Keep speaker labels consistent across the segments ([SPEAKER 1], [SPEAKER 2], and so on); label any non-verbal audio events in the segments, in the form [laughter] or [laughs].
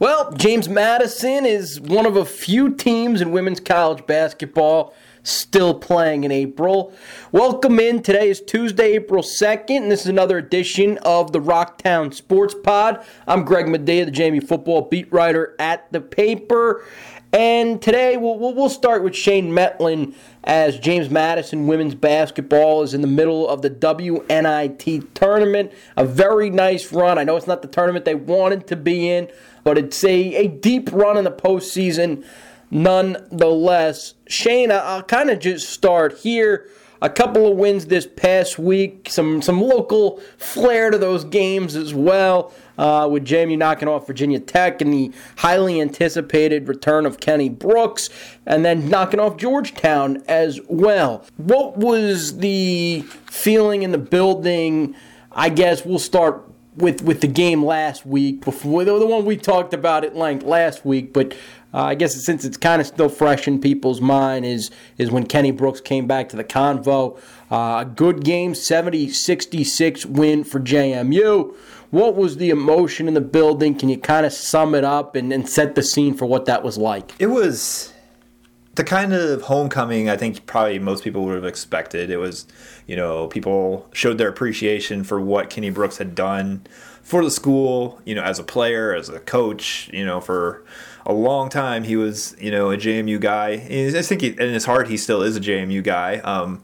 [SPEAKER 1] Well, James Madison is one of a few teams in women's college basketball still playing in April. Welcome in. Today is Tuesday, April 2nd, and this is another edition of the Rocktown Sports Pod. I'm Greg Madia, the JMU football beat writer at the paper. And today we'll, we'll start with Shane Mettlen as James Madison women's basketball is in the middle of the WNIT tournament. A very nice run. I know it's not the tournament they wanted to be in, but it's a, a deep run in the postseason nonetheless. Shane, I'll kind of just start here a couple of wins this past week, some some local flair to those games as well. Uh, with JMU knocking off Virginia Tech and the highly anticipated return of Kenny Brooks, and then knocking off Georgetown as well. What was the feeling in the building? I guess we'll start with with the game last week before the, the one we talked about at length last week, but uh, I guess since it's kind of still fresh in people's mind, is is when Kenny Brooks came back to the convo. Uh, a good game, 70 66 win for JMU. What was the emotion in the building? Can you kind of sum it up and, and set the scene for what that was like?
[SPEAKER 2] It was the kind of homecoming I think probably most people would have expected. It was, you know, people showed their appreciation for what Kenny Brooks had done for the school, you know, as a player, as a coach, you know, for a long time he was you know a JMU guy. I think he, in his heart he still is a JMU guy. Um,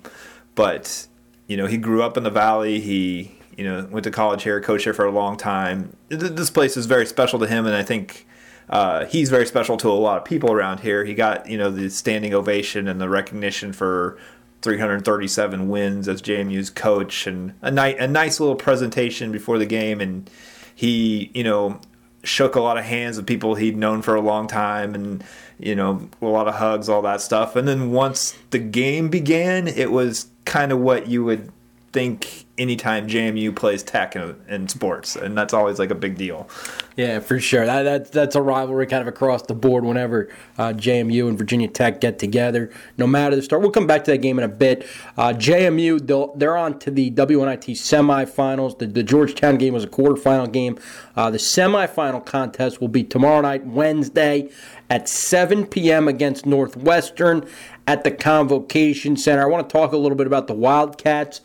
[SPEAKER 2] but you know he grew up in the valley. He you know went to college here, coached here for a long time. This place is very special to him, and I think. Uh, he's very special to a lot of people around here. He got you know the standing ovation and the recognition for 337 wins as JMU's coach, and a nice a nice little presentation before the game. And he you know shook a lot of hands with people he'd known for a long time and you know a lot of hugs all that stuff and then once the game began it was kind of what you would think anytime JMU plays Tech in, in, sports, and that's always like a big deal.
[SPEAKER 1] Yeah, for sure. That, that that's a rivalry kind of across the board. Whenever uh, JMU and Virginia Tech get together, no matter the start, we'll come back to that game in a bit. Uh, JMU they're on to the WNIT semifinals. The, the Georgetown game was a quarterfinal game. Uh, the semifinal contest will be tomorrow night, Wednesday, at 7 p.m. against Northwestern at the Convocation Center. I want to talk a little bit about the Wildcats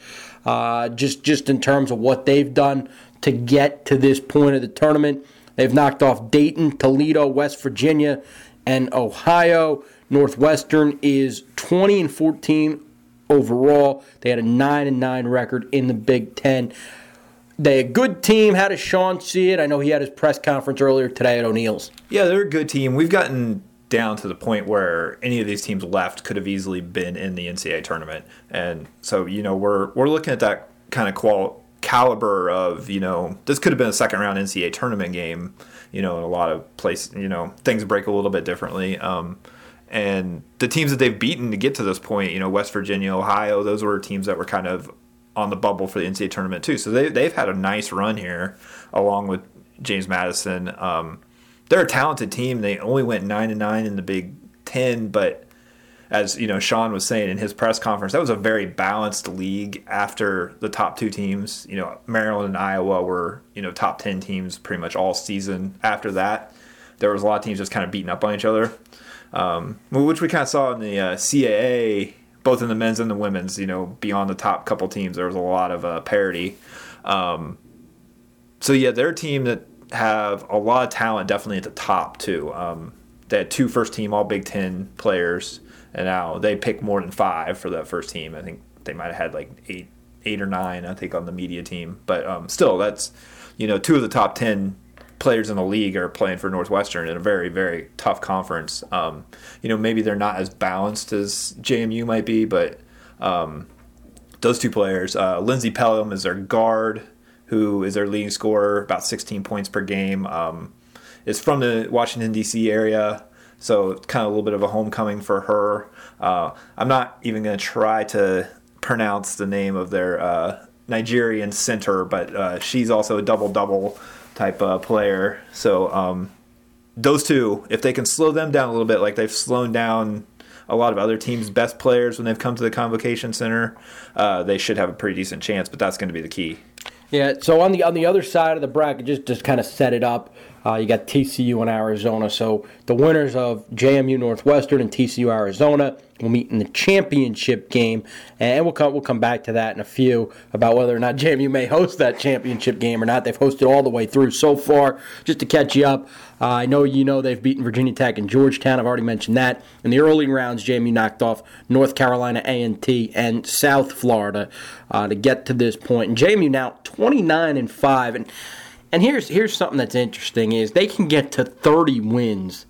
[SPEAKER 1] uh, just just in terms of what they've done to get to this point of the tournament. They've knocked off Dayton, Toledo, West Virginia, and Ohio. Northwestern is 20 and 14 overall. They had a 9 and 9 record in the Big Ten. They a good team. How does Sean see it? I know he had his press conference earlier today at O'Neill's.
[SPEAKER 2] Yeah, they're a good team. We've gotten down to the point where any of these teams left could have easily been in the NCAA tournament. And so, you know, we're we're looking at that kind of qual caliber of, you know, this could have been a second round NCAA tournament game, you know, in a lot of places, you know, things break a little bit differently. Um, and the teams that they've beaten to get to this point, you know, West Virginia, Ohio, those were teams that were kind of on the bubble for the NCAA tournament too. So they, they've had a nice run here along with James Madison. Um, they're a talented team. They only went nine and nine in the Big Ten, but as you know, Sean was saying in his press conference, that was a very balanced league. After the top two teams, you know, Maryland and Iowa were you know top ten teams pretty much all season. After that, there was a lot of teams just kind of beating up on each other, um, which we kind of saw in the uh, CAA, both in the men's and the women's. You know, beyond the top couple teams, there was a lot of uh, parity. Um, so yeah, they're team that have a lot of talent definitely at the top too. Um, they had two first team All Big Ten players, and now they pick more than five for that first team. I think they might have had like eight, eight or nine. I think on the media team, but um, still, that's you know two of the top ten players in the league are playing for Northwestern in a very very tough conference. Um, you know maybe they're not as balanced as JMU might be, but um, those two players, uh, Lindsey Pulliam is their guard who is their leading scorer, about 16 points per game. Um, is from the Washington D.C. area, so kind of a little bit of a homecoming for her. Uh, I'm not even going to try to pronounce the name of their uh, Nigerian center, but uh, she's also a double double type uh, player. So um, those two, if they can slow them down a little bit, like they've slowed down a lot of other teams' best players when they've come to the convocation center, uh, they should have a pretty decent chance. But that's going to be the key.
[SPEAKER 1] Yeah. So on the on the other side of the bracket, just just kind of set it up. Uh, you got TCU and Arizona. So the winners of JMU Northwestern and TCU Arizona will meet in the championship game, and we'll come we'll come back to that in a few about whether or not JMU may host that championship game or not. They've hosted all the way through so far. Just to catch you up, uh, I know you know they've beaten Virginia Tech and Georgetown. I've already mentioned that. In the early rounds, JMU knocked off North Carolina A&T and South Florida uh, to get to this point. And JMU now 29 and five, and and here's here's something that's interesting is they can get to 30 wins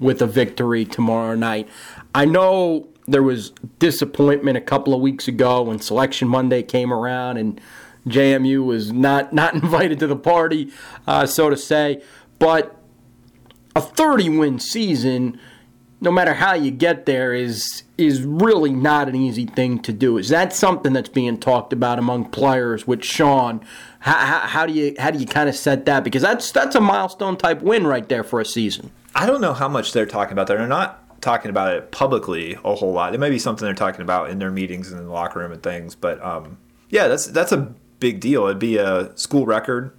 [SPEAKER 1] with a victory tomorrow night. I know there was disappointment a couple of weeks ago when Selection Monday came around and JMU was not not [laughs] invited to the party, uh, so to say. But a 30 win season, no matter how you get there, is is really not an easy thing to do. Is that something that's being talked about among players with Sean? How, how, do you how do you kind of set that? Because that's that's a milestone type win right there for a season.
[SPEAKER 2] I don't know how much they're talking about. They're not talking about it publicly a whole lot. It may be something they're talking about in their meetings and in the locker room and things. But um, yeah, that's that's a big deal. It'd be a school record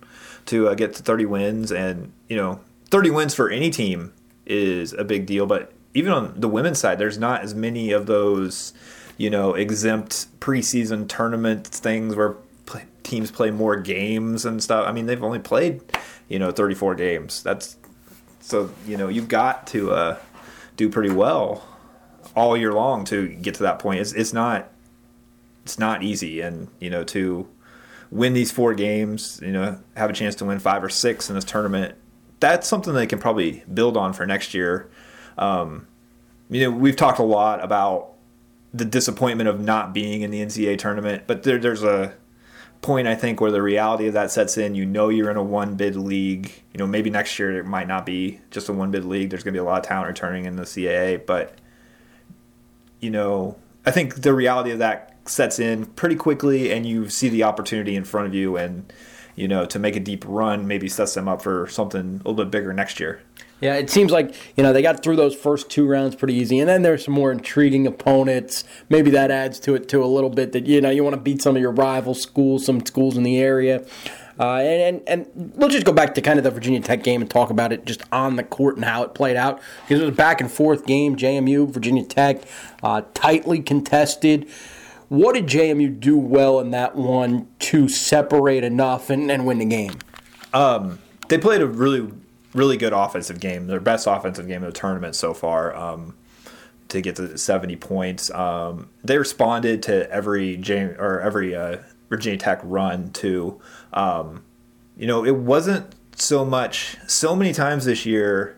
[SPEAKER 2] to uh, get to 30 wins, and you know, 30 wins for any team is a big deal. But even on the women's side, there's not as many of those, you know, exempt preseason tournament things where teams play more games and stuff. I mean, they've only played, you know, 34 games. That's so you know you've got to uh, do pretty well all year long to get to that point. It's it's not it's not easy, and you know to win these four games, you know, have a chance to win five or six in this tournament. That's something they can probably build on for next year. Um, you know, we've talked a lot about the disappointment of not being in the NCAA tournament, but there, there's a point I think where the reality of that sets in. You know you're in a one bid league. You know maybe next year it might not be just a one bid league. There's going to be a lot of talent returning in the CAA, but you know I think the reality of that sets in pretty quickly, and you see the opportunity in front of you, and you know to make a deep run maybe sets them up for something a little bit bigger next year.
[SPEAKER 1] Yeah, it seems like you know they got through those first two rounds pretty easy, and then there's some more intriguing opponents. Maybe that adds to it too a little bit. That you know you want to beat some of your rival schools, some schools in the area. Uh, and, and, and we'll just go back to kind of the Virginia Tech game and talk about it just on the court and how it played out because it was a back and forth game. JMU, Virginia Tech, uh, tightly contested. What did JMU do well in that one to separate enough and, and win the game?
[SPEAKER 2] Um, they played a really really good offensive game, their best offensive game of the tournament so far. Um, to get to 70 points, um, they responded to every or every uh, Virginia Tech run too. Um, you know, it wasn't so much. So many times this year,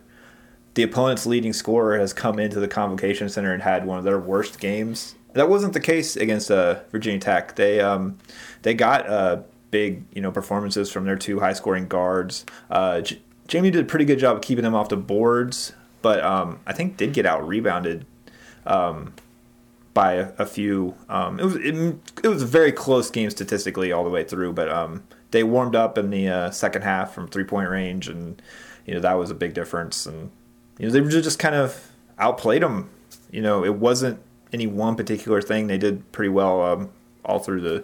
[SPEAKER 2] the opponent's leading scorer has come into the convocation center and had one of their worst games. That wasn't the case against uh, Virginia Tech. They um, they got uh, big you know performances from their two high scoring guards. Uh, JMU did a pretty good job of keeping them off the boards, but um, I think did get out rebounded um, by a, a few. Um, it was it, it, was a very close game statistically all the way through, but um, they warmed up in the uh, second half from three point range, and you know that was a big difference. And you know they just kind of outplayed them. You know it wasn't any one particular thing. They did pretty well um, all through the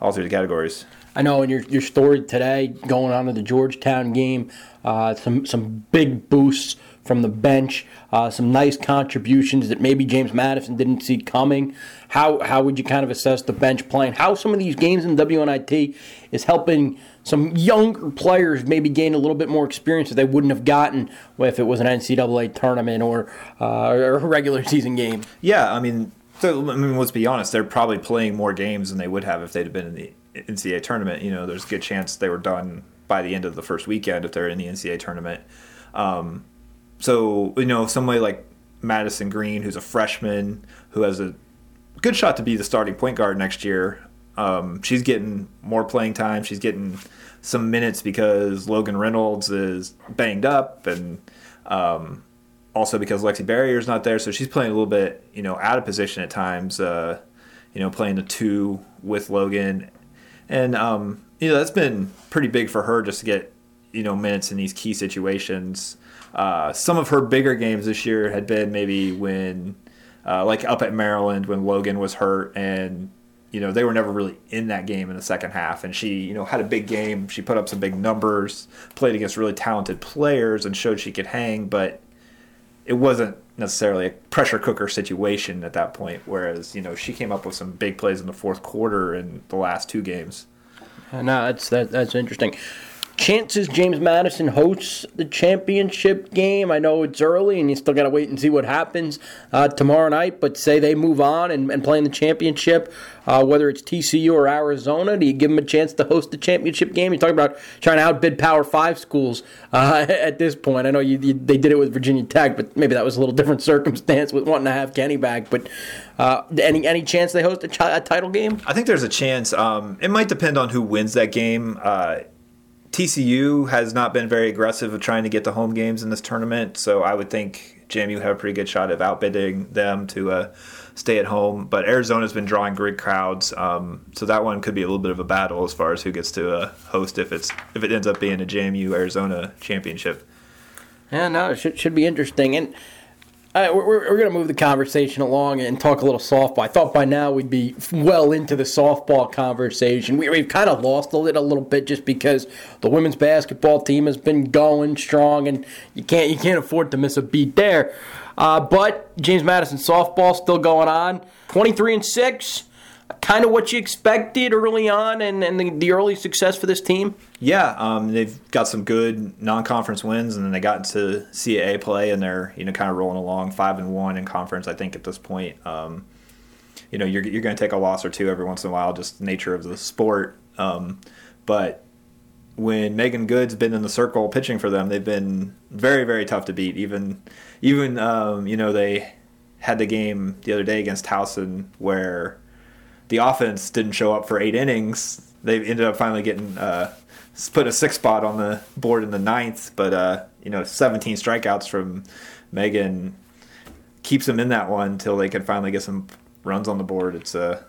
[SPEAKER 2] all through the categories.
[SPEAKER 1] I know in your, your story today, going on to the Georgetown game, uh, some some big boosts from the bench, uh, some nice contributions that maybe James Madison didn't see coming. How how would you kind of assess the bench playing? How some of these games in WNIT is helping some younger players maybe gain a little bit more experience that they wouldn't have gotten if it was an NCAA tournament or uh, or a regular [laughs] season game.
[SPEAKER 2] Yeah, I mean, so I mean, let's be honest, they're probably playing more games than they would have if they'd have been in the NCAA tournament, you know, there's a good chance they were done by the end of the first weekend if they're in the NCAA tournament. Um, so you know, somebody like Madison Green, who's a freshman, who has a good shot to be the starting point guard next year. Um, she's getting more playing time. She's getting some minutes because Logan Reynolds is banged up, and um, also because Lexi Barrier's not there. So she's playing a little bit, you know, out of position at times. Uh, you know, playing the two with Logan and um, you know that's been pretty big for her just to get you know minutes in these key situations. Uh, some of her bigger games this year had been maybe when, uh, like up at Maryland when Logan was hurt and you know, they were never really in that game in the second half. And she, you know, had a big game. She put up some big numbers, played against really talented players, and showed she could hang. But it wasn't necessarily a pressure cooker situation at that point. Whereas, you know, she came up with some big plays in the fourth quarter in the last two games.
[SPEAKER 1] No, that's that, that's interesting chances James Madison hosts the championship game? I know it's early and you still got to wait and see what happens uh, tomorrow night, but say they move on and, and play in the championship, uh, whether it's TCU or Arizona, do you give them a chance to host the championship game? You're talking about trying to outbid Power 5 schools uh, [laughs] at this point. I know you, you, they did it with Virginia Tech, but maybe that was a little different [laughs] circumstance with wanting to have Kenny back. But uh, any any chance they host a, ch- a, title game?
[SPEAKER 2] I think there's a chance. Um, it might depend on who wins that game. TCU has not been very aggressive of trying to get the home games in this tournament, so I would think JMU have a pretty good shot of outbidding them to uh, stay at home. But Arizona's been drawing great crowds, um, so that one could be a little bit of a battle as far as who gets to uh, host if it's if it ends up being a JMU Arizona championship.
[SPEAKER 1] Yeah, no, it should, should be interesting. And we're, we're going to move the conversation along and talk a little softball. I thought by now we'd be well into the softball conversation. We, have kind of lost it a little bit just because the women's basketball team has been going strong, and you can't you can't afford to miss a beat there. Uh, but James Madison softball still going on, twenty three and six kind of what you expected early on and, and the, the early success for this team?
[SPEAKER 2] Yeah, um, they've got some good non-conference wins, and then they got into CAA play, and they're you know kind of rolling along, five and one in conference. I think at this point, um, you know you're you're going to take a loss or two every once in a while, just nature of the sport. Um, but when Megan Good's been in the circle pitching for them, they've been very very tough to beat. Even even um, you know they had the game the other day against Towson where the offense didn't show up for eight innings. They ended up finally getting uh, put a six spot on the board in the ninth, but uh, you know, 17 strikeouts from Megan keeps them in that one until they can finally get some runs on the board. It's uh,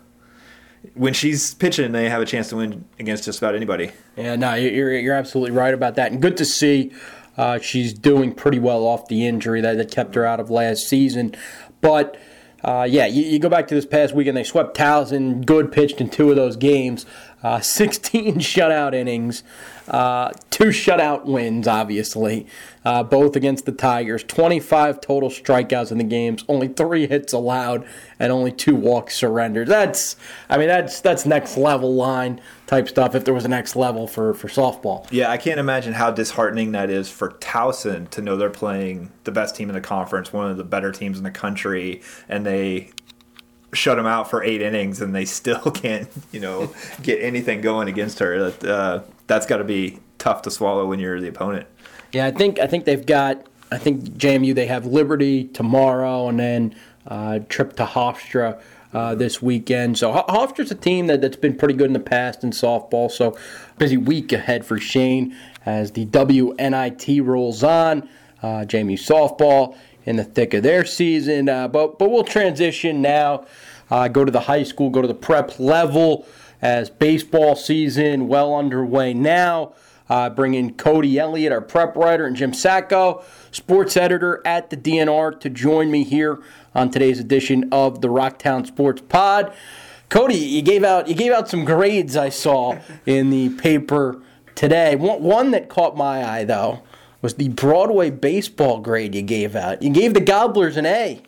[SPEAKER 2] when she's pitching, they have a chance to win against just about anybody.
[SPEAKER 1] Yeah, no, you're you're absolutely right about that, and good to see. Uh, she's doing pretty well off the injury that, that kept her out of last season, but uh, yeah, you, you, go back to this past weekend, they swept Towson. Good pitched in two of those games. Uh, [laughs] 16 shutout innings, uh, two shutout wins, obviously, uh, both against the Tigers. 25 total strikeouts in the games, only three hits allowed, and only two walks surrendered. That's, I mean, that's that's next level line type stuff. If there was a next level for for softball.
[SPEAKER 2] Yeah, I can't imagine how disheartening that is for Towson to know they're playing the best team in the conference, one of the better teams in the country, and they shut them out for eight innings and they [laughs] still can't, you know, get anything going against her. That uh, that's got to be tough to swallow when you're the opponent.
[SPEAKER 1] Yeah, I think I think they've got. I think JMU they have Liberty tomorrow and then uh, trip to Hofstra. Uh, this weekend. So Hofstra's a team that, that's been pretty good in the past in softball. So busy week ahead for Shane as the WNIT rolls on. Uh, JMU softball in the thick of their season. Uh, but but we'll transition now. Uh, go to the high school, go to the prep level as baseball season well underway now. Uh, bring in Cody Elliott, our prep writer, and Jim Sacco, sports editor at the DNR, to join me here on today's edition of the Rocktown Sports Pod. Cody, you gave out you gave out some grades I saw in the paper today. One, one that caught my eye though was the Broadway baseball grade you gave out. You gave the Gobblers an A.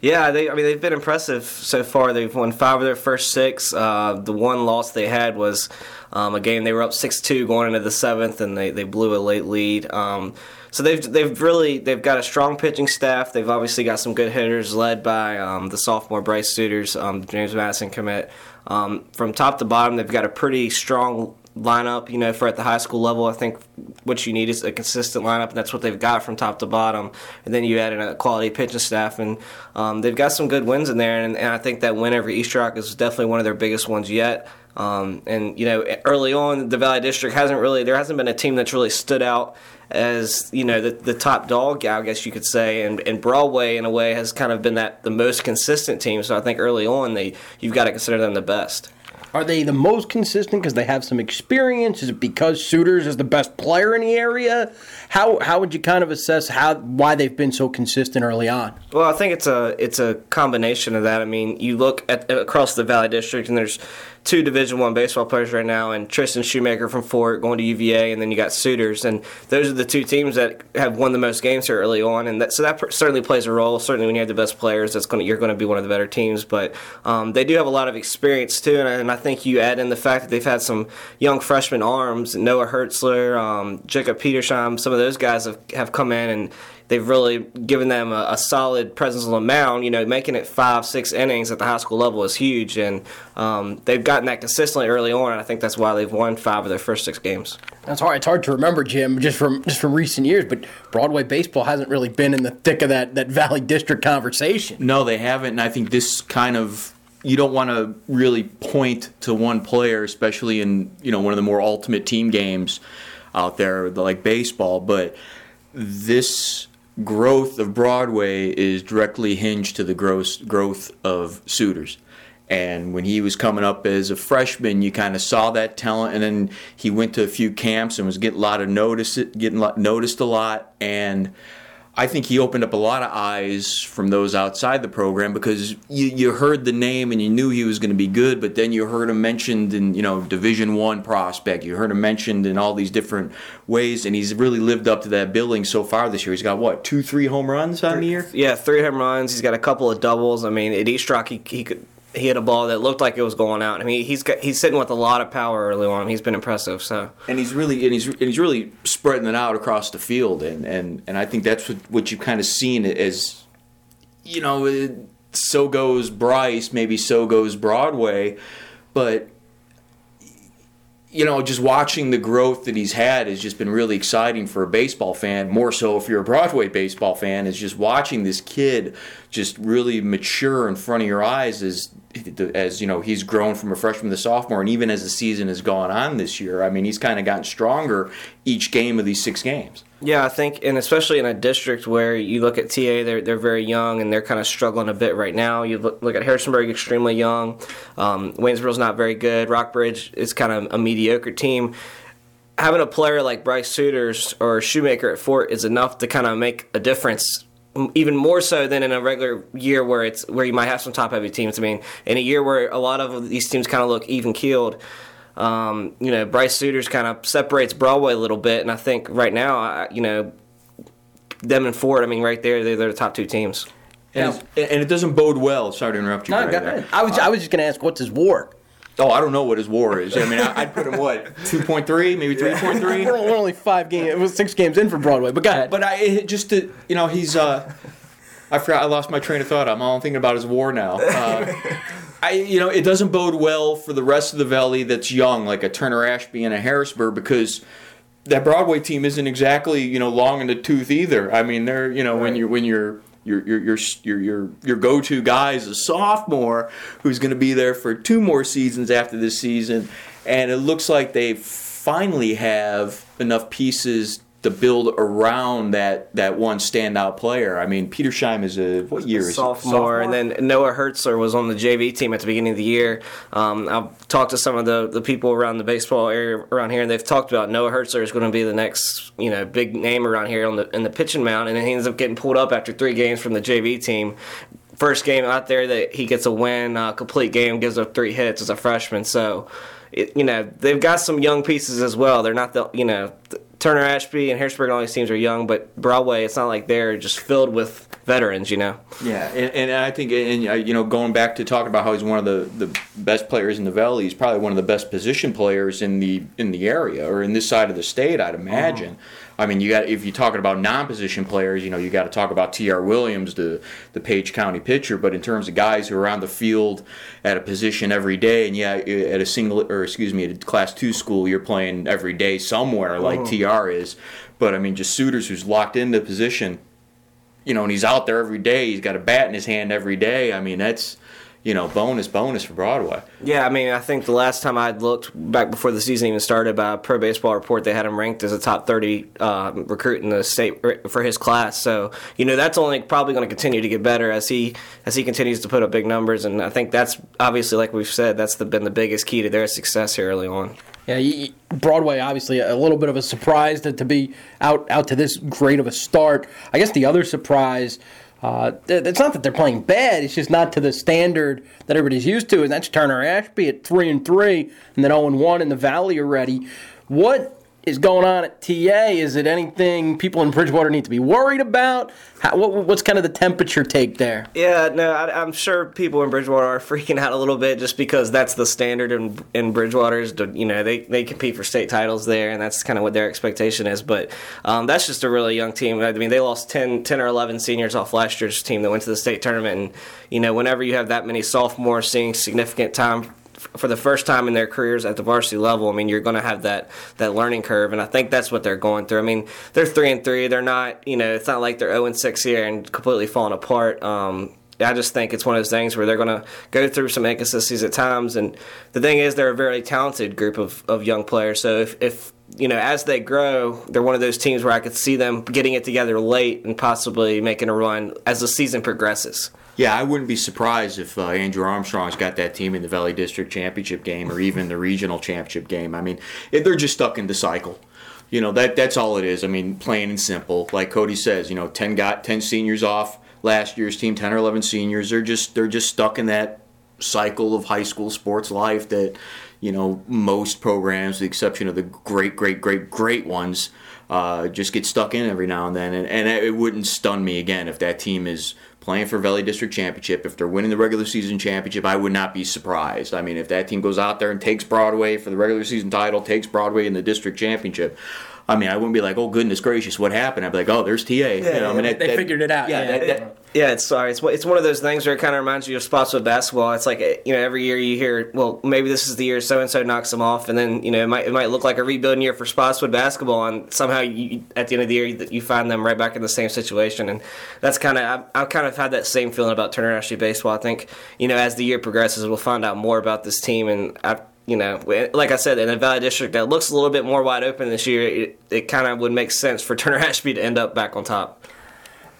[SPEAKER 3] Yeah, they. I mean, they've been impressive so far. They've won five of their first six. Uh, the one loss they had was um, a game they were up six two going into the seventh, and they, they blew a late lead. Um, so they've they've really they've got a strong pitching staff. They've obviously got some good hitters led by um, the sophomore Bryce Suiters, um, James Madison commit. Um, from top to bottom, they've got a pretty strong lineup, you know, for at the high school level. I think what you need is a consistent lineup, and that's what they've got from top to bottom. And then you add in a quality pitching staff, and um, they've got some good wins in there. And, and, I think that win over East Rock is definitely one of their biggest ones yet. Um, and you know, early on, the Valley District hasn't really there hasn't been a team that's really stood out as you know the, the top dog, I guess you could say, and, and Broadway in a way has kind of been that the most consistent team. So I think early on they you've got to consider them the best.
[SPEAKER 1] Are they the most consistent because they have some experience? Is it because Suitors is the best player in the area? How how would you kind of assess how why they've been so consistent early on?
[SPEAKER 3] Well, I think it's a it's a combination of that. I mean, you look at across the Valley District, and there's two Division One baseball players right now, and Tristan Shoemaker from Fort going to UVA, and then you got Suitors, and those are the two teams that have won the most games here early on, and that, so that certainly plays a role. Certainly, when you have the best players, that's going to, you're going to be one of the better teams. But um, they do have a lot of experience too, and, and, I think you add in the fact that they've had some young freshman arms, Noah Hertzler, um, Jacob Petersheim, some of those guys have have come in and they've really given them a, a, solid presence on the mound. You know, making it five, six innings at the high school level is huge, and um, they've gotten that consistently early on. And I think that's why they've won five of their first six games.
[SPEAKER 1] That's hard. It's hard to remember, Jim, just from just from recent years. But Broadway baseball hasn't really been in the thick of that that Valley District conversation.
[SPEAKER 4] No, they haven't. And I think this kind of you don't want to really point to one player, especially in you know one of the more ultimate team games out there, like baseball. But this growth of Broadway is directly hinged to the gross growth of Suitors. And when he was coming up as a freshman, you kind of saw that talent, and then he went to a few camps and was getting a lot of notice, getting noticed a lot, and I think he opened up a lot of eyes from those outside the program because you, you heard the name and you knew he was going to be good, but then you heard him mentioned in you know Division One prospect. You heard him mentioned in all these different ways, and he's really lived up to that billing so far this year. He's got what two, three home runs on the year?
[SPEAKER 3] Yeah, three home runs. He's got a couple of doubles. I mean, at East Rock, he, he could he had a ball that looked like it was going out. I mean, he's got, he's sitting with a lot of power early on. He's been impressive. So
[SPEAKER 4] and he's really and he's and he's really spreading it out across the field, and and and I think that's what what you've kind of seen as, you know, so goes Bryce, maybe so goes Broadway, but you know, just watching the growth that he's had has just been really exciting for a baseball fan. More so if you're a Broadway baseball fan, is just watching this kid just really mature in front of your eyes as as you know he's grown from a freshman to sophomore, and even as the season has gone on this year, I mean he's kind of gotten stronger each game of these six games.
[SPEAKER 3] Yeah, I think, and especially in a district where you look at TA, they're they're very young and they're kind of struggling a bit right now. You look, look at Harrisonburg, extremely young. Um, Waynesboro's not very good. Rockbridge is kind of a mediocre team. Having a player like Bryce Suitors or Shoemaker at Fort is enough to kind of make a difference even more so than in a regular year where it's where you might have some top heavy teams. I mean, in a year where a lot of these teams kind of look even keeled, um, you know, Bryce Suitors kind of separates Broadway a little bit, and I think right now, you know, them and Fort. I mean, right there, they're, they're the top two teams.
[SPEAKER 4] And, and, it doesn't bode well. Sorry to interrupt you.
[SPEAKER 1] No, right I was I was just going to ask, what's his WAR?
[SPEAKER 4] Oh, I don't know what his WAR is. I mean, I'd put him what [laughs] two point three, maybe three point three.
[SPEAKER 1] We're only five games. It was six games in for Broadway, but go ahead.
[SPEAKER 4] But I just to you know he's uh, I forgot I lost my train of thought. I'm all thinking about his WAR now. Uh, I you know it doesn't bode well for the rest of the valley that's young, like a Turner Ashby and a Harrisburg, because that Broadway team isn't exactly you know long in the tooth either. I mean, they're you know right. when you're when you're your your your your your, your go-to guy is a sophomore who's going to be there for two more seasons after this season, and it looks like they finally have enough pieces to build around that that one standout player. I mean, Petersheim is a what year?
[SPEAKER 3] Sophomore, sophomore, and then Noah Hertzler was on the JV team at the beginning of the year. Um, I've talked to some of the, the people around the baseball area around here, and they've talked about Noah Hertzler is going to be the next you know big name around here on the in the pitching mound, and then he ends up getting pulled up after three games from the JV team first game out there that he gets a win, uh, complete game, gives up three hits as a freshman. So, it, you know, they've got some young pieces as well. They're not the, you know, Turner Ashby and Harrisburg all these teams are young, but Broadway, it's not like they're just filled with veterans, you know.
[SPEAKER 4] Yeah, and, and I think, and uh, you know, going back to talking about how he's one of the, the best players in the Valley, he's probably one of the best position players in the in the area or in this side of the state, I'd imagine. Uh-huh. I mean, you got if you're talking about non-position players, you know, you got to talk about T.R. Williams, the the Page County pitcher. But in terms of guys who are on the field at a position every day, and yeah, at a single or excuse me, at a Class Two school, you're playing every day somewhere like oh. T.R. is. But I mean, just Suitors who's locked into position, you know, and he's out there every day. He's got a bat in his hand every day. I mean, that's you know, bonus, bonus for Broadway.
[SPEAKER 3] Yeah, I mean, I think the last time I looked back before the season even started by Prep Baseball Report, they had him ranked as a top 30 uh, recruit in the state for his class. So, you know, that's only probably going to continue to get better as he as he continues to put up big numbers. And I think that's obviously, like we've said, that's the, been the biggest key to their success here early on.
[SPEAKER 1] Yeah, Broadway obviously a little bit of a surprise to, to be out out to this great of a start. I guess the other surprise uh, it's not that they're playing bad; it's just not to the standard that everybody's used to. And that's Turner Ashby at three and three, and then zero and one in the Valley already. What is going on at TA? Is it anything people in Bridgewater need to be worried about? How, what, what's kind of the temperature take there?
[SPEAKER 3] Yeah, no, I, am sure people in Bridgewater are [laughs] freaking out a little bit just because that's the standard in in Bridgewater. Is to, you know they they compete for state titles there, and that's kind of what their expectation is. But um, that's just a really young team. I mean, they lost 10, 10 or eleven seniors off last year's team that went to the state tournament, and you know whenever you have that many sophomores seeing significant time for the first time in their careers at the varsity level, I mean, you're going to have that that learning curve, and I think that's what they're going through. I mean, they're three and three. They're not, you know, it's not like they're zero and six here and completely falling apart. Um, I just think it's one of those things where they're going to go through some inconsistencies at times. And the thing is, they're a very talented group of, of young players. So if, if, you know, as they grow, they're one of those teams where I could see them getting it together late and possibly making a run as the season progresses.
[SPEAKER 4] Yeah, I wouldn't be surprised if uh, Andrew Armstrong's got that team in the Valley District Championship game or even the regional championship game. I mean, they're just stuck in the cycle. You know that that's all it is. I mean, plain and simple. Like Cody says, you know, ten got ten seniors off last year's team, ten or eleven seniors. They're just they're just stuck in that cycle of high school sports life that you know most programs, with the exception of the great, great, great, great ones, uh, just get stuck in every now and then. And, and it wouldn't stun me again if that team is playing for Valley District Championship, if they're winning the regular season championship, I would not be surprised. I mean, if that team goes out there and takes Broadway for the regular season title, takes Broadway in the district championship, I mean, I wouldn't be like, oh goodness gracious, what happened? I'd be like, oh, there's TA.
[SPEAKER 1] Yeah, you know, I mean, that, they that, figured it out.
[SPEAKER 3] Yeah, yeah. That, yeah, it's sorry. It's it's one of those things where it kind of reminds you of Spotswood basketball. It's like you know every year you hear, well, maybe this is the year so and so knocks them off, and then you know it might it might look like a rebuilding year for Spotswood basketball, and somehow you, at the end of the year you, you find them right back in the same situation, and that's kind of I've, kind of had that same feeling about Turner Ashby baseball. I think you know as the year progresses, we'll find out more about this team, and I you know, like I said, in a Valley District that looks a little bit more wide open this year, it, it kind of would make sense for Turner [laughs] Ashby to end up back on top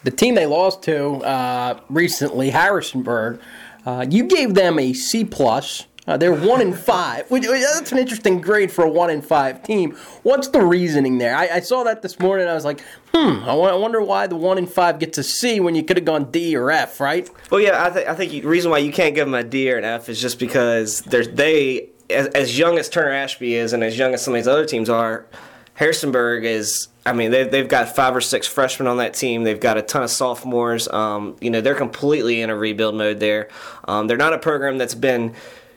[SPEAKER 1] the team they lost to uh, recently, Harrisonburg, uh, you gave them a C plus. Uh, they're one in five. Which, that's an interesting grade for a one in five team. What's the reasoning there? I, I saw that this morning. I was like, hmm. I, w- I wonder why the one in five gets a C when you could have gone D or F, right?
[SPEAKER 3] Well, yeah. I, th- I think the reason why you can't give them a D or an F is just because there's they as, as young as Turner Ashby is, and as young as some of these other teams are. Harrisonburg is I mean, they've, they've got five or six freshmen on that team. They've got a ton of sophomores. Um, you know, they're completely in a rebuild mode there. Um, they're not a program that's been,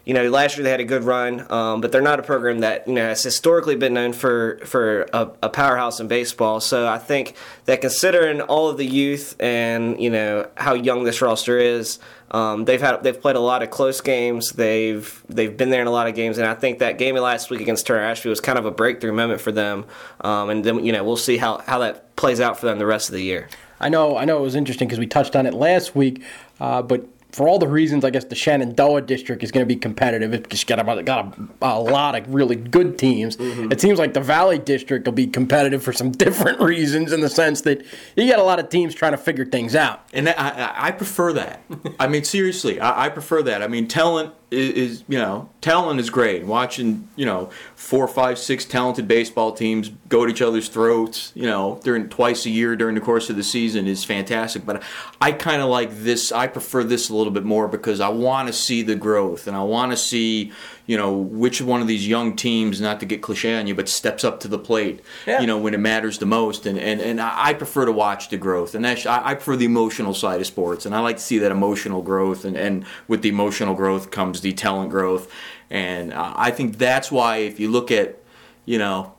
[SPEAKER 3] you know, last year they had a good run, um, but they're not a program that, you know, has historically been known for, for a, a, powerhouse in baseball. So I think that considering all of the youth and, you know, how young this roster is, um, they've had they've played a lot of close games. They've they've been there in a lot of games, and I think that game last week against Turner Ashby was kind of a breakthrough moment for them. Um, and then you know we'll see how, how that plays out for them the rest of the year.
[SPEAKER 1] I know I know it was interesting because we touched on it last week, uh, but for all the reasons, I guess the Shenandoah district is going to be competitive. It's got a, got a, a lot of really good teams. Mm-hmm. It seems like the Valley district will be competitive for some [laughs] different reasons, in the sense that you got a lot of teams trying to figure things out.
[SPEAKER 4] And I, I prefer that. I mean, seriously, I, I prefer that. I mean, talent is, you know talent is great. Watching you know four, five, six talented baseball teams go at each other's throats, you know, during twice a year during the course of the season is fantastic. But I kind of like this. I prefer this a little bit more because I want to see the growth and I want to see you know, which one of these young teams, not to get cliche on you, but steps up to the plate, yeah. you know, when it matters the most. And, and, and I prefer to watch the growth. And that's, I prefer the emotional side of sports. And I like to see that emotional growth. And, and with the emotional growth comes the talent growth. And I think that's why if you look at, you know,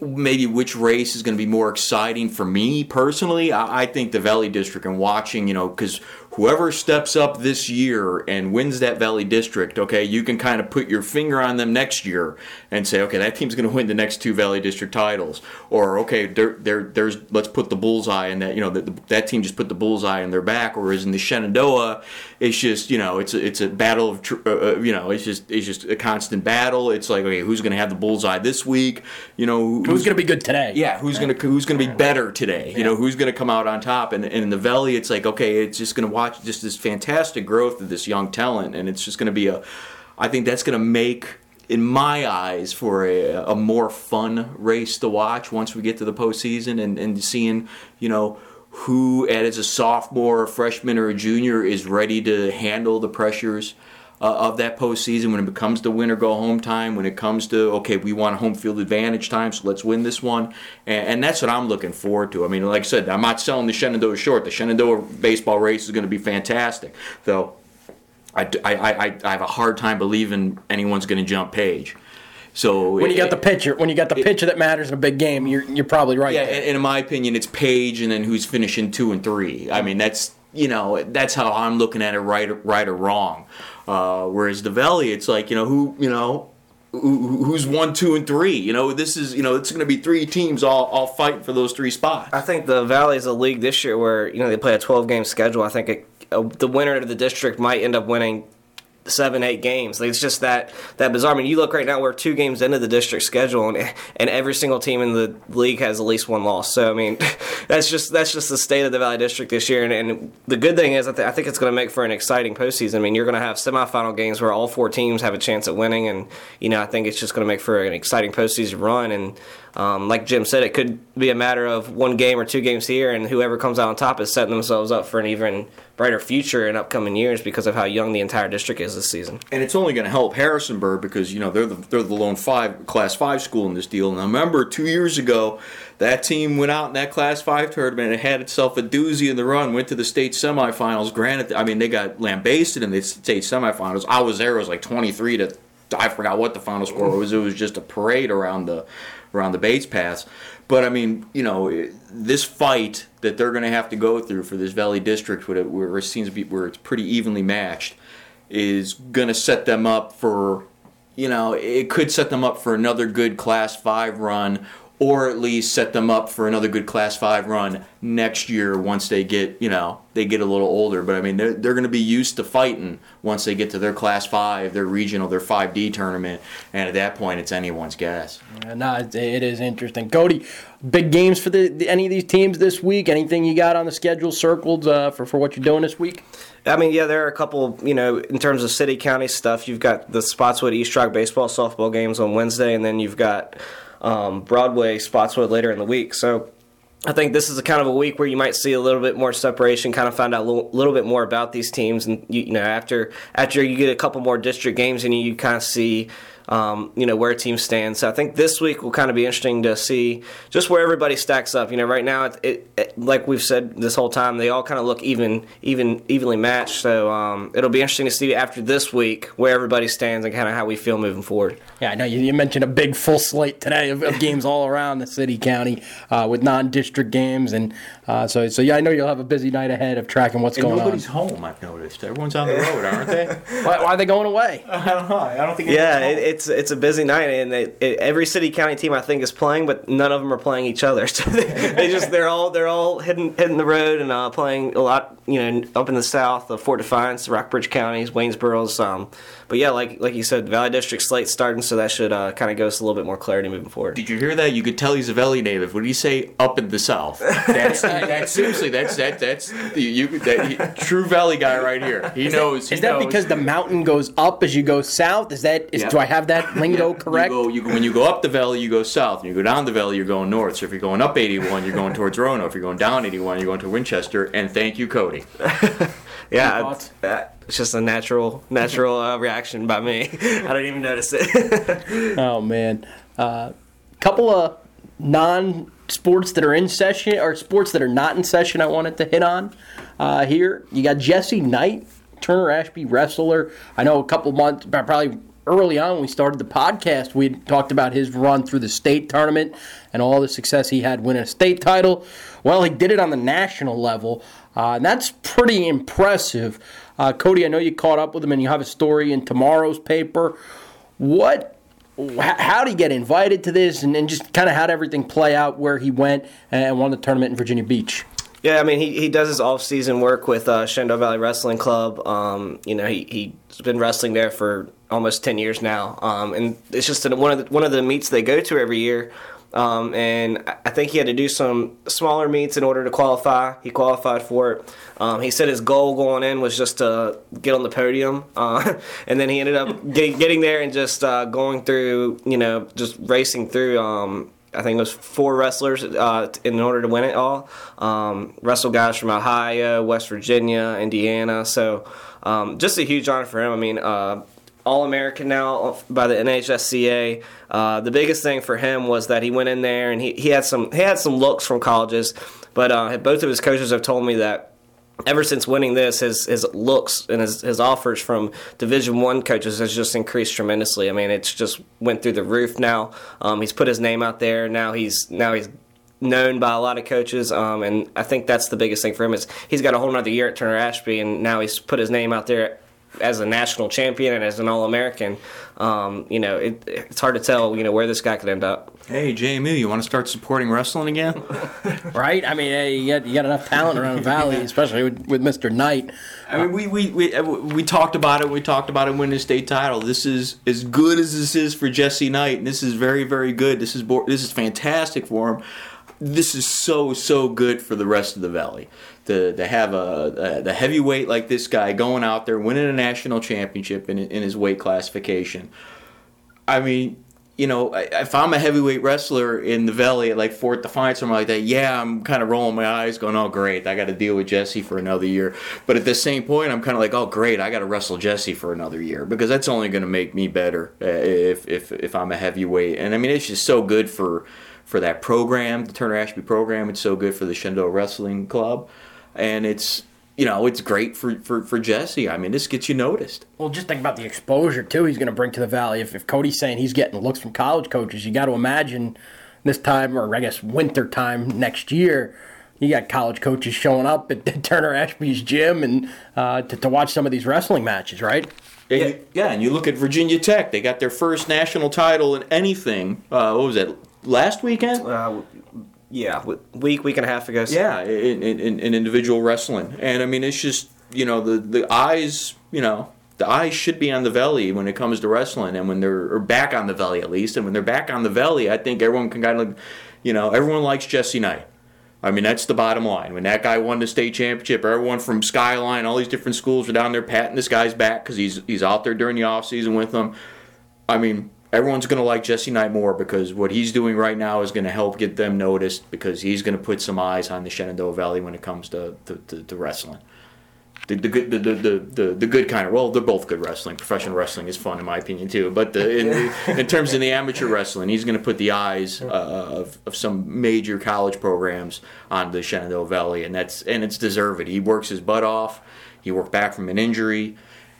[SPEAKER 4] maybe which race is going to be more exciting for me personally. I, I think the Valley District and watching, you know, because whoever steps up this year and wins that Valley District, okay, you can kind of put your finger on them next year and say, okay, that team's going to win the next two Valley District titles, or okay, there, there, there's let's put the bullseye in that, you know, that that team just put the bullseye in their back, whereas in the Shenandoah, it's just you know, it's a, it's a battle of, tr- uh, uh you know, it's just it's just a constant battle. It's like, okay, who's going to have the bullseye this week? You know,
[SPEAKER 1] who's, going to be good today?
[SPEAKER 4] Yeah, who's going to who's going to be better today? You know, who's going to come out on top? And, and in the Valley, it's like, okay, it's just going to watch just this fantastic growth of this young talent, and it's just going to be a. I think that's going to make, in my eyes, for a, a more fun race to watch once we get to the postseason and and seeing, you know who as a sophomore, a freshman, or a junior is ready to handle the pressures uh, of that postseason when it becomes the win or go home time, when it comes to, okay, we want a home field advantage time, so let's win this one. And, and that's what I'm looking forward to. I mean, like I said, I'm not selling the Shenandoah short. The Shenandoah baseball race is going to be fantastic, though I, I, I, I have a hard time believing anyone's going to jump Page. So
[SPEAKER 1] when you got the pitcher, when you got the it, pitcher that matters in a big game, you're you're probably right.
[SPEAKER 4] Yeah, and in my opinion, it's Page, and then who's finishing two and three. I mean, that's you know that's how I'm looking at it, right, right or wrong. Uh, whereas the Valley, it's like you know who you know who's one, two, and three. You know, this is you know it's going to be three teams all all fighting for those three spots.
[SPEAKER 3] I think the Valley is a league this year where you know they play a 12 game schedule. I think it, uh, the winner of the district might end up winning seven, eight games. Like, it's just that that bizarre. I mean, you look right now, we're two games into the district schedule, and and every single team in the league has at least one loss. So I mean, [laughs] that's just that's just the state of the Valley District this year. And, and the good thing is, I, th- I think it's going to make for an exciting postseason. I mean, you're going to have semifinal games where all four teams have a chance at winning, and you know, I think it's just going to make for an exciting postseason run. And um, like Jim said, it could be a matter of one game or two games here, and whoever comes out on top is setting themselves up for an even brighter future in upcoming years because of how young the entire district is this season.
[SPEAKER 4] And it's only going to help Harrisonburg because you know they're the they're the lone five class five school in this deal. And I remember two years ago that team went out in that class five tournament and had itself a doozy in the run. Went to the state semifinals. Granted, I mean they got lambasted in the state semifinals. I was there. It was like twenty three to I forgot what the final score was. It was just a parade around the around the base paths. But I mean, you know, this fight that they're going to have to go through for this Valley District, where it, where it seems to be where it's pretty evenly matched, is going to set them up for, you know, it could set them up for another good Class Five run, or at least set them up for another good Class Five run next year once they get, you know, they get a little older. But I mean, they're, they're going to be used to fighting once they get to their Class 5, their regional, their 5D tournament. And at that point, it's anyone's guess.
[SPEAKER 1] Yeah, no, it, it is interesting. Cody, big games for the, the, any of these teams this week? Anything you got on the schedule circled uh, for, for what you're doing this week?
[SPEAKER 3] I mean, yeah, there are a couple, you know, in terms of city county stuff, you've got the Spotswood East Rock baseball softball games on Wednesday, and then you've got um, Broadway Spotswood later in the week. So I think this is a kind of a week where you might see a little bit more separation, kind of find out a little, little bit more about these teams, and you, you, know after after you get a couple more district games and you, you kind of see um, you know where a team stands. So I think this week will kind of be interesting to see just where everybody stacks up. You know, right now, it, it, it like we've said this whole time, they all kind of look even, even, evenly matched. So um, it'll be interesting to see after this week where everybody stands and kind of how we feel moving forward.
[SPEAKER 1] Yeah, I know you, you mentioned a big full slate today of, of games all around the city county uh, with non-district games, and uh, so so yeah, I know you'll have a busy night ahead of tracking what's
[SPEAKER 4] and
[SPEAKER 1] going
[SPEAKER 4] nobody's on. Nobody's home. I've noticed everyone's on the road, aren't they? [laughs]
[SPEAKER 1] why, why, are they going away? [laughs]
[SPEAKER 4] I don't know. I don't think.
[SPEAKER 3] Yeah, it's it's a busy night, and it, every city county team I think is playing, but none of them are playing each other. [laughs] So they, they just they're all they're all hitting hitting the road and uh, playing a lot. You know, up in the south, the Fort Defiance, Rockbridge counties, Waynesboro's. Um, but yeah, like like you said, Valley District slate starting, so that should uh, kind of give us a little bit more clarity moving forward.
[SPEAKER 4] Did you hear that? You could tell he's a Valley native. What did he say? Up in the south. That's [laughs] that's seriously that's that that's the, you that he, true Valley guy right here. He
[SPEAKER 1] is
[SPEAKER 4] knows.
[SPEAKER 1] That,
[SPEAKER 4] is
[SPEAKER 1] that
[SPEAKER 4] knows.
[SPEAKER 1] because the mountain goes up as you go south? Is that is, yeah. do I have that lingo yeah. correct?
[SPEAKER 4] You go, you, when you go up the valley, you go south. When you go down the valley, you're going north. So if you're going up 81, you're going towards Roanoke. If you're going down 81, you're going to Winchester. And thank you, Cody. [laughs]
[SPEAKER 3] yeah, it's, it's, just a natural natural uh, reaction by me. [laughs] I didn't even notice it. [laughs]
[SPEAKER 1] oh man, a uh, couple of non sports that are in session or sports that are not in session. I wanted to hit on uh, here. You got Jesse Knight, Turner Ashby wrestler. I know a couple months, probably early on when we started the podcast, we talked about his run through the state tournament and all the success he had winning a state title. Well, he did it on the national level, uh, that's pretty impressive. Uh, Cody, I know you caught up with him, and you have a story in tomorrow's paper. What? How did he get invited to this, and, and just kind of how did everything play out where he went and won the tournament in Virginia Beach?
[SPEAKER 3] Yeah, I mean, he, he does his off season work with uh, Shenandoah Valley Wrestling Club. Um, you know, he he's been wrestling there for almost ten years now, um, and it's just one of the, one of the meets they go to every year. Um, and I think he had to do some smaller meets in order to qualify. He qualified for it. Um, he said his goal going in was just to get on the podium, uh, [laughs] and then he ended up [laughs] get, getting there and just uh, going through, you know, just racing through. Um, I think it was four wrestlers uh, in order to win it all. Um, wrestle guys from Ohio, West Virginia, Indiana. So um, just a huge honor for him. I mean, uh, All American now by the NHSCA. Uh, the biggest thing for him was that he went in there and he, he had some he had some looks from colleges, but uh, both of his coaches have told me that ever since winning this, his his looks and his, his offers from Division One coaches has just increased tremendously. I mean, it's just went through the roof now. Um, he's put his name out there. Now he's now he's known by a lot of coaches, um, and I think that's the biggest thing for him is he's got a whole other year at Turner Ashby, and now he's put his name out there as a national champion and as an All American, um, you know, it, it's hard to tell, you know, where this guy could end up.
[SPEAKER 4] Hey, JMU, you want to start supporting wrestling again? [laughs]
[SPEAKER 1] right? I mean, hey, you, got, you got enough talent around the valley, [laughs] especially with, with Mr. Knight.
[SPEAKER 4] I mean, we, we, we, uh, we talked about it. We talked about him winning the state title. This is as good as this is for Jesse Knight, and this is very, very good. This is this is fantastic for him. This is so, so good for the rest of the valley to, to have a, a the heavyweight like this guy going out there winning a national championship in, in his weight classification. I mean, you know, if I'm a heavyweight wrestler in the Valley at like Fort Defiance, or something like that, yeah, I'm kind of rolling my eyes, going, "Oh, great, I got to deal with Jesse for another year." But at the same point, I'm kind of like, "Oh, great, I got to wrestle Jesse for another year because that's only going to make me better uh, if if if I'm a heavyweight." And I mean, it's just so good for for that program, the Turner Ashby program. It's so good for the Shenandoah Wrestling Club and it's you know it's great for, for, for Jesse. I mean, this gets you noticed.
[SPEAKER 1] Well, just think about the exposure too he's going to bring to the valley. If, if Cody's saying he's getting looks from college coaches, you got to imagine this time, or I guess winter time next year, you got college coaches showing up at [laughs] Turner Ashby's gym and uh, to, to watch some of these wrestling matches, right?
[SPEAKER 4] And yeah. You, yeah, and you look at Virginia Tech; they got their first national title in anything. Uh, what was that? Last weekend?
[SPEAKER 3] Uh, yeah, week week and a half ago.
[SPEAKER 4] Yeah, in, in, in individual wrestling, and I mean it's just you know the the eyes you know the eyes should be on the valley when it comes to wrestling, and when they're or back on the valley at least, and when they're back on the valley, I think everyone can kind of you know everyone likes Jesse Knight. I mean that's the bottom line. When that guy won the state championship, everyone from Skyline, all these different schools were down there patting this guy's back because he's he's out there during the off season with them. I mean everyone's going to like Jesse Knight more because what he's doing right now is going to help get them noticed because he's going to put some eyes on the Shenandoah Valley when it comes to, to, to, to wrestling. The, the, good, the, the, the, the good kind of well they're both good wrestling. Professional wrestling is fun in my opinion too. But the, in, in terms of the amateur wrestling he's going to put the eyes uh, of, of some major college programs on the Shenandoah Valley and that's and it's deserved. He works his butt off. He worked back from an injury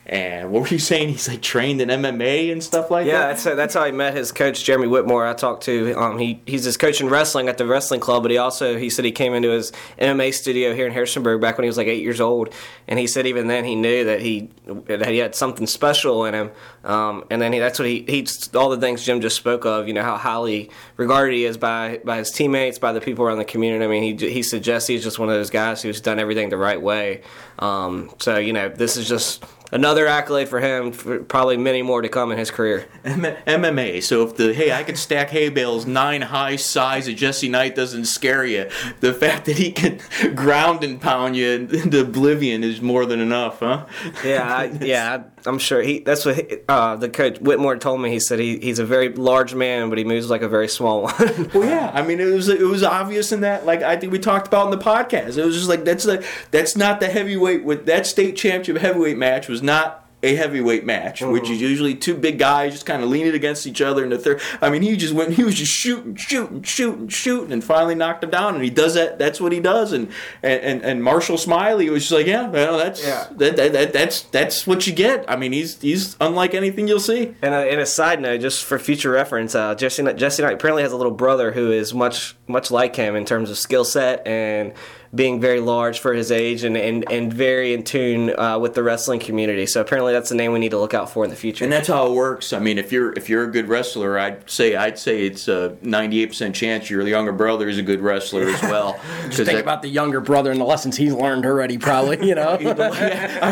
[SPEAKER 4] and what were you saying? He's like trained in MMA and stuff like
[SPEAKER 3] yeah,
[SPEAKER 4] that.
[SPEAKER 3] Yeah, that's that's how I met his coach Jeremy Whitmore. I talked to um, he he's his coach in wrestling at the wrestling club, but he also he said he came into his MMA studio here in Harrisonburg back when he was like eight years old, and he said even then he knew that he that he had something special in him. Um, and then he, that's what he he all the things Jim just spoke of. You know how highly regarded he is by by his teammates, by the people around the community. I mean, he he suggests he's just one of those guys who's done everything the right way. Um, so you know this is just another accolade for him. For probably many more to come in his career.
[SPEAKER 4] MMA. So if the hey, I can stack hay bales nine high size of Jesse Knight doesn't scare you, the fact that he can [laughs] ground and pound you into oblivion is more than enough, huh?
[SPEAKER 3] Yeah, I, yeah. [laughs] I'm sure he. That's what he, uh, the coach Whitmore told me. He said he, he's a very large man, but he moves like a very small one. [laughs]
[SPEAKER 4] well, yeah. I mean, it was it was obvious in that. Like I think we talked about in the podcast. It was just like that's the that's not the heavyweight with that state championship heavyweight match was not a heavyweight match, which is usually two big guys just kind of leaning against each other in the third. I mean, he just went, he was just shooting, shooting, shooting, shooting, and finally knocked him down. And he does that. That's what he does. And and and, and Marshall Smiley was just like, yeah, well, that's
[SPEAKER 3] Yeah.
[SPEAKER 4] That, that, that that's that's what you get. I mean, he's he's unlike anything you'll see.
[SPEAKER 3] And a, and a side note, just for future reference, uh, Jesse Knight, Jesse Knight apparently has a little brother who is much much like him in terms of skill set and being very large for his age and, and, and very in tune uh, with the wrestling community. So apparently that's the name we need to look out for in the future.
[SPEAKER 4] And that's how it works. I mean, if you're if you're a good wrestler, I'd say I'd say it's a 98% chance your younger brother is a good wrestler as well. [laughs]
[SPEAKER 1] Just think about the younger brother and the lessons he's learned already, probably, you know? [laughs] [laughs]
[SPEAKER 4] yeah,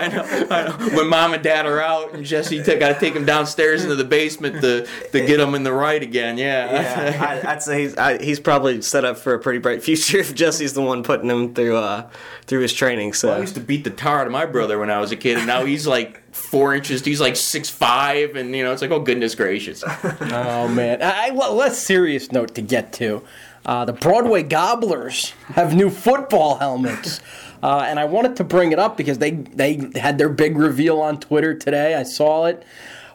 [SPEAKER 4] I know, I know. When mom and dad are out, and Jesse t- got to take him downstairs into the basement to, to get him in the right again. Yeah.
[SPEAKER 3] yeah, I, I'd say he's I, he's probably set up for a pretty bright future if Jesse's the one putting him through uh, through his training. So
[SPEAKER 4] I used to beat the tar out of my brother when I was a kid, and now he's like four inches. He's like six five, and you know it's like, oh goodness gracious. [laughs]
[SPEAKER 1] Oh man! I, I- well, less serious note to get to. Uh, the Broadway Gobblers have new football helmets, [laughs] uh, and I wanted to bring it up because they they had their big reveal on Twitter today. I saw it.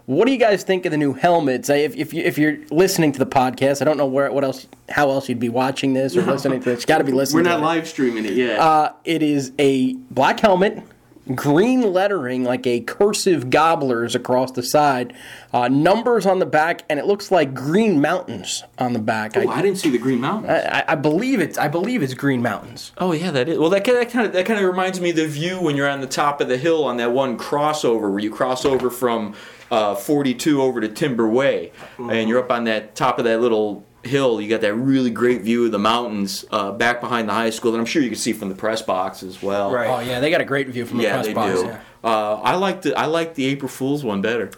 [SPEAKER 1] What do you guys think of the new helmets? If, if, you, if you're listening to the podcast, I don't know where what else how else you'd be watching this or listening to this. Got to be listening.
[SPEAKER 4] We're not
[SPEAKER 1] it.
[SPEAKER 4] live streaming it yet.
[SPEAKER 1] Uh, it is a black helmet, green lettering like a cursive gobblers across the side, uh, numbers on the back, and it looks like Green Mountains on the back.
[SPEAKER 4] oh,
[SPEAKER 1] I,
[SPEAKER 4] I didn't see the Green Mountains.
[SPEAKER 1] I, I believe it's I believe it's Green Mountains.
[SPEAKER 4] Oh yeah, that is. Well, that kind of that kind of that kind of reminds me of the view when you're on the top of the hill on that one crossover where you cross over from uh, 42 over to Timber Way, and you're up on that top of that little hill. You got that really great view of the mountains uh, back behind the high school that I'm sure you can see from the press box as well.
[SPEAKER 3] Right.
[SPEAKER 1] Oh yeah, they got a great view from the
[SPEAKER 4] Yeah,
[SPEAKER 1] press
[SPEAKER 4] they
[SPEAKER 1] box.
[SPEAKER 4] do.
[SPEAKER 1] yeah.
[SPEAKER 4] Uh, I like the I like the April Fool's one better.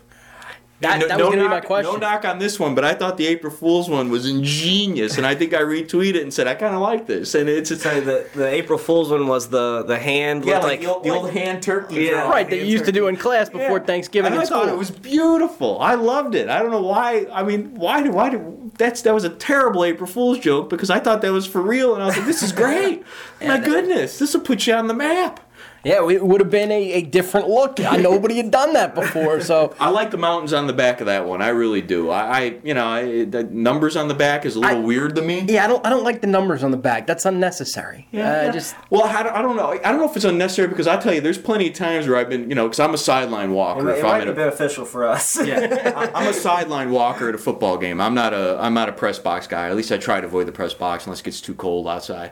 [SPEAKER 1] That,
[SPEAKER 4] no,
[SPEAKER 1] that
[SPEAKER 4] no
[SPEAKER 1] gonna be my
[SPEAKER 4] knock-
[SPEAKER 1] question.
[SPEAKER 4] No knock on this one, but I thought the April Fool's one was ingenious, and I think I retweeted it and said I kind of like this, and it's it's
[SPEAKER 3] So the the April Fool's one was the the hand
[SPEAKER 4] yeah, like,
[SPEAKER 3] like,
[SPEAKER 4] the, old, the old hand turkey.
[SPEAKER 3] Yeah.
[SPEAKER 4] drawing.
[SPEAKER 1] right, that you used to do in class before
[SPEAKER 4] Yeah.
[SPEAKER 1] Thanksgiving
[SPEAKER 4] And
[SPEAKER 1] in
[SPEAKER 4] I
[SPEAKER 1] school.
[SPEAKER 4] thought it was beautiful. I loved it. I don't know why. I mean, why do why do that's that was a terrible April Fool's joke because I thought that was for real, and I was like, this is great. [laughs] My uh, goodness, this will put you on the map.
[SPEAKER 1] Yeah, it would have been a, a different look. I, nobody had done that before, so [laughs]
[SPEAKER 4] I like the mountains on the back of that one. I really do. I, I you know, I, the numbers on the back is a little
[SPEAKER 1] I-
[SPEAKER 4] weird to me.
[SPEAKER 1] yeah, I don't I don't like the numbers on the back. That's unnecessary.
[SPEAKER 4] Yeah,
[SPEAKER 1] Uh,
[SPEAKER 4] yeah.
[SPEAKER 1] just
[SPEAKER 4] well, I don't, I don't know. I don't know if it's unnecessary because I tell you, there's plenty of times where I've been, you know, because I'm a sideline walker.
[SPEAKER 3] it
[SPEAKER 4] if
[SPEAKER 3] might
[SPEAKER 4] I'm
[SPEAKER 3] be
[SPEAKER 4] in a,
[SPEAKER 3] beneficial for us. [laughs]
[SPEAKER 4] yeah, I- I'm a sideline walker at a football game. I'm not a I'm not a press box guy. At least I try to avoid the press box unless it gets too cold outside.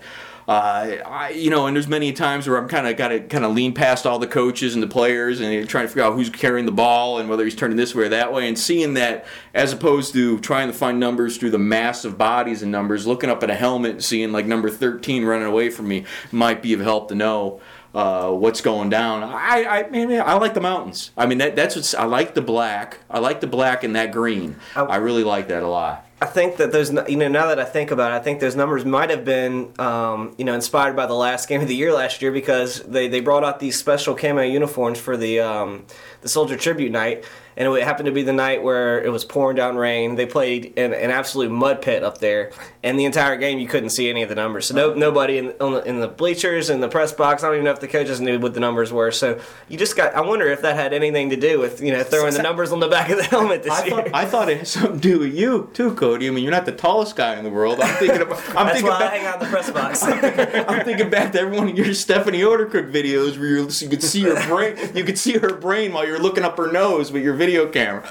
[SPEAKER 4] Uh, I, you know, and there's many times where I'm kind of got to kind of lean past all the coaches and the players and trying to figure out who's carrying the ball and whether he's turning this way or that way, and seeing that as opposed to trying to find numbers through the mass of bodies and numbers, looking up at a helmet and seeing like number 13 running away from me might be of help to know uh, what's going down. I, I, mean, I like the mountains. I mean, that, that's what's. I like the black. I like the black and that green. I really like that a lot.
[SPEAKER 3] I think that those, you know, now that I think about it, I think those numbers might have been, um, you know, inspired by the last game of the year last year because they, they brought out these special camo uniforms for the um, the Soldier Tribute Night, and it happened to be the night where it was pouring down rain. They played in an absolute mud pit up there, and the entire game you couldn't see any of the numbers. So no, nobody in, on the, in the bleachers in the press box. I don't even know if the coaches knew what the numbers were. So you just got. I wonder if that had anything to do with you know throwing the numbers on the back of the helmet this
[SPEAKER 4] I
[SPEAKER 3] year.
[SPEAKER 4] thought, I thought it had something to do with you too, Cody. I mean, you're not the tallest guy in the world. I'm thinking about. I'm
[SPEAKER 3] That's
[SPEAKER 4] thinking
[SPEAKER 3] why I hang out in the press box. [laughs]
[SPEAKER 4] I'm, thinking back to every one of your Stephanie Odercook videos where you you could see her brain. You could see her brain while you're looking up her nose with your video camera.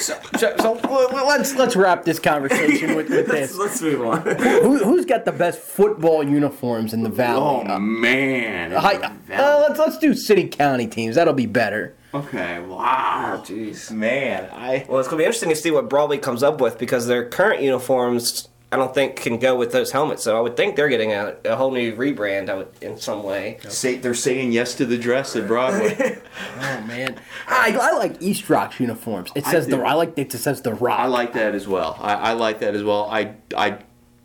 [SPEAKER 1] so, so well, well, let's let's wrap this conversation with, with [laughs] this.
[SPEAKER 3] Let's move on.
[SPEAKER 1] Who, who's got the best football uniforms in the valley?
[SPEAKER 4] Oh man.
[SPEAKER 1] Hi- uh, let's let's do city county teams. That'll be better.
[SPEAKER 4] Okay. Wow.
[SPEAKER 3] Jeez.
[SPEAKER 4] Man, I.
[SPEAKER 3] Well, it's gonna be interesting to see what Broadway comes up with because their current uniforms, I don't think, can go with those helmets. So I would think they're getting a, a whole new rebrand. I would, in some way.
[SPEAKER 4] Say, they're saying yes to the dress at Broadway. [laughs]
[SPEAKER 1] Oh man, I, I like East Rock's uniforms. It says the. I like it says the Rock.
[SPEAKER 4] I like that as well. I, I like that as well. I, I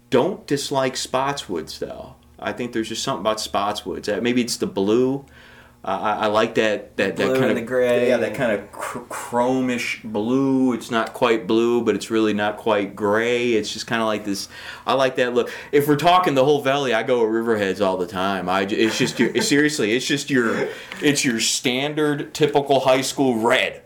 [SPEAKER 4] don't dislike Spotswoods though. I think there's just something about Spotswoods. Uh, Maybe it's the blue. I, I I like that that, that
[SPEAKER 3] Blue
[SPEAKER 4] kind of
[SPEAKER 3] the gray
[SPEAKER 4] Yeah, that kind of chr- chromish blue. It's not quite blue, but it's really not quite gray. It's just kind of like this. I like that look. If we're talking the whole valley, I go with Riverheads all the time. I it's just your seriously, it's just your it's your standard typical high school red.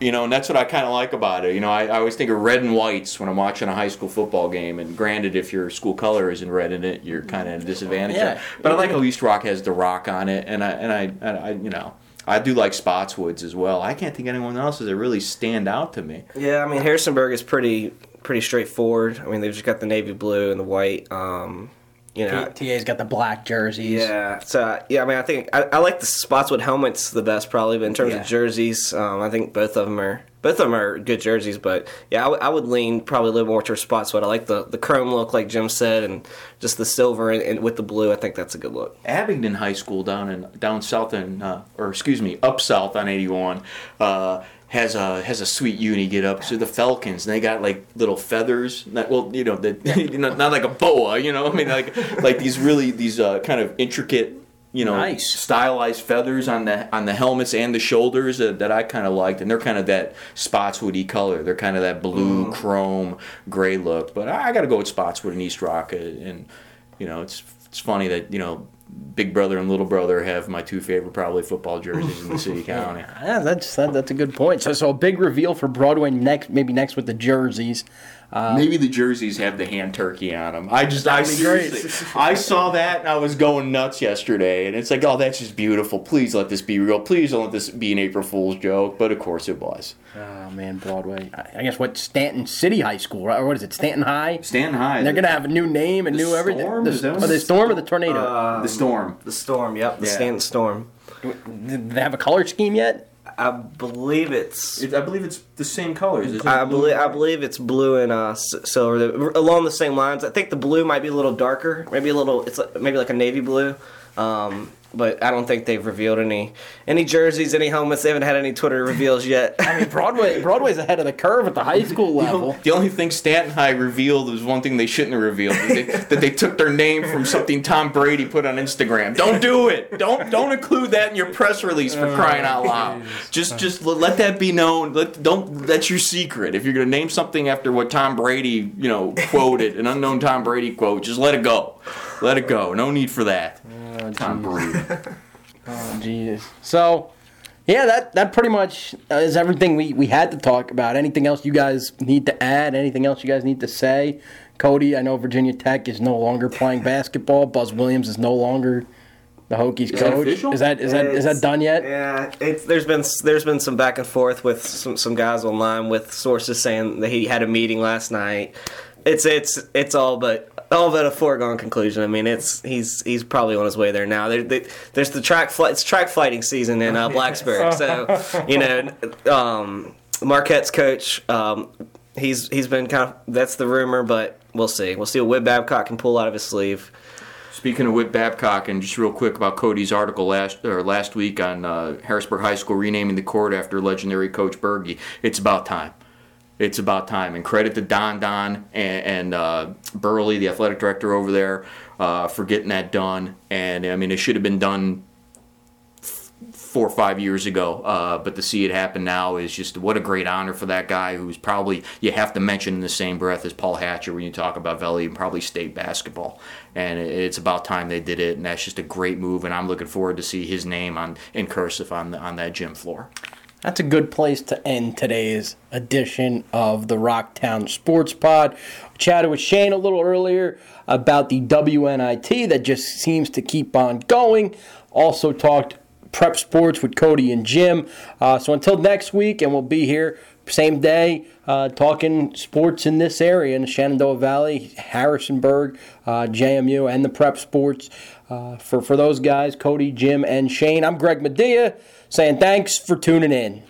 [SPEAKER 4] You know, and that's what I kind of like about it. You know, I, I always think of red and whites when I'm watching a high school football game. And granted, if your school color isn't red in it, you're kind of at a disadvantage.
[SPEAKER 1] Yeah.
[SPEAKER 4] But I like how East Rock has the rock on it, and I and I, and I you know. I do like Spotswoods as well. I can't think of anyone else that really stand out to me.
[SPEAKER 3] Yeah, I mean Harrisonburg is pretty pretty straightforward. I mean they've just got the navy blue and the white. Um, you know,
[SPEAKER 1] TA's got the black jerseys.
[SPEAKER 3] Yeah. So yeah, I mean, I think I, I like the Spotswood helmets the best probably, but in terms
[SPEAKER 1] Yeah.
[SPEAKER 3] of jerseys, um, I think both of them are both of them are good jerseys. But yeah, I, w- I would lean probably a little more towards Spotswood. I like the the chrome look, like Jim said, and just the silver and, and with the blue. I think that's a good look.
[SPEAKER 4] Abingdon High School down in down south in uh, or excuse me up south on 81 uh, has a has a sweet uni get up to the Falcons and they got like little feathers not, well you know the, know [laughs] not like a boa you know I mean like like these really these uh, kind of intricate you know
[SPEAKER 1] Nice.
[SPEAKER 4] stylized feathers on the on the helmets and the shoulders uh, that I kind of liked and they're kind of that Spotswoody color. They're kind of that blue chrome gray look but I, I got to go with Spotswood and East Rock uh, and you know it's it's funny that you know big brother and little brother have my two favorite probably football jerseys in the city [laughs] county
[SPEAKER 1] Yeah, that's that, that's a good point. So, so a big reveal for Broadway next, maybe next with the jerseys.
[SPEAKER 4] Um, maybe the jerseys have the hand turkey on them i just i
[SPEAKER 1] That'd be great.
[SPEAKER 4] seriously i saw that and i was going nuts yesterday and it's like oh that's just beautiful please let this be real please don't let this be an april fool's joke but of course it was
[SPEAKER 1] Oh man, Broadway. I I guess what Staunton City High School, right? Or what is it? Staunton High.
[SPEAKER 4] stand high
[SPEAKER 1] And they're gonna have a new name and
[SPEAKER 4] The
[SPEAKER 1] new everything.
[SPEAKER 4] Storm?
[SPEAKER 1] The,
[SPEAKER 4] Is that
[SPEAKER 1] oh, the storm or the tornado?
[SPEAKER 4] Um, the storm
[SPEAKER 3] The storm, yep, the
[SPEAKER 4] Yeah.
[SPEAKER 3] Staunton Storm.
[SPEAKER 1] Did they have a color scheme yet?
[SPEAKER 3] I believe it's.
[SPEAKER 4] It- i believe it's the same colors
[SPEAKER 3] I believe I believe it's blue and uh, silver The- along the same lines. I think the blue might be a little darker, maybe a little. It's like, maybe like a navy blue, um, but I don't think they've revealed any any jerseys, any helmets. They haven't had any Twitter reveals yet.
[SPEAKER 1] I mean, Broadway. Broadway's ahead of the curve at the high school level.
[SPEAKER 4] The only thing Staunton High revealed was one thing they shouldn't have revealed that they, that they took their name from something Tom Brady put on Instagram. Don't do it. Don't don't include that in your press release for crying out loud. Uh, just just let that be known. Let don't that's your secret. If you're gonna name something after what Tom Brady you know quoted, an unknown Tom Brady quote, just let it go. Let it go. No need for that. Tom Brady.
[SPEAKER 1] Oh, jeez. [laughs] Oh, so, yeah, that that pretty much is everything we, we had to talk about. Anything else you guys need to add? Anything else you guys need to say? Cody, I know Virginia Tech is no longer playing basketball. Buzz Williams is no longer the Hokies
[SPEAKER 4] that
[SPEAKER 1] coach. Is that is that is that
[SPEAKER 3] It's-
[SPEAKER 1] done yet?
[SPEAKER 3] Yeah, it's, there's been there's been some back and forth with some, some guys online with sources saying that he had a meeting last night. It's it's it's all but all but a foregone conclusion. I mean, it's he's he's probably on his way there now. There, there- there's the track flight. It's track fighting season in uh, [laughs] Blacksburg, so you know, um, Marquette's coach. Um, he's he's been kind of that's the rumor, but we'll see. We'll see what Whit Babcock can pull out of his sleeve.
[SPEAKER 4] Speaking of Whit Babcock, and just real quick about Cody's article last or last week on uh, Harrisburg High School renaming the court after legendary coach Berge. It's about time. It's about time. And credit to Don Don and, and uh, Burley, the athletic director over there, uh, for getting that done. And I mean, it should have been done f- four or five years ago. Uh, but to see it happen now is just what a great honor for that guy who's probably you have to mention in the same breath as Paul Hatcher when you talk about Valley and probably state basketball. And it's about time they did it, and that's just a great move. And I'm looking forward to see his name on in cursive on the, on that gym floor.
[SPEAKER 1] That's a good place to end today's edition of the Rocktown Sports Pod. Chatted with Shane a little earlier about the WNIT that just seems to keep on going. Also talked prep sports with Cody and Jim. Uh, so until next week, and we'll be here same day uh, talking sports in this area in the Shenandoah Valley, Harrisonburg, uh, JMU, and the prep sports. Uh, for, for those guys, Cody, Jim, and Shane, I'm Greg Madia saying thanks for tuning in.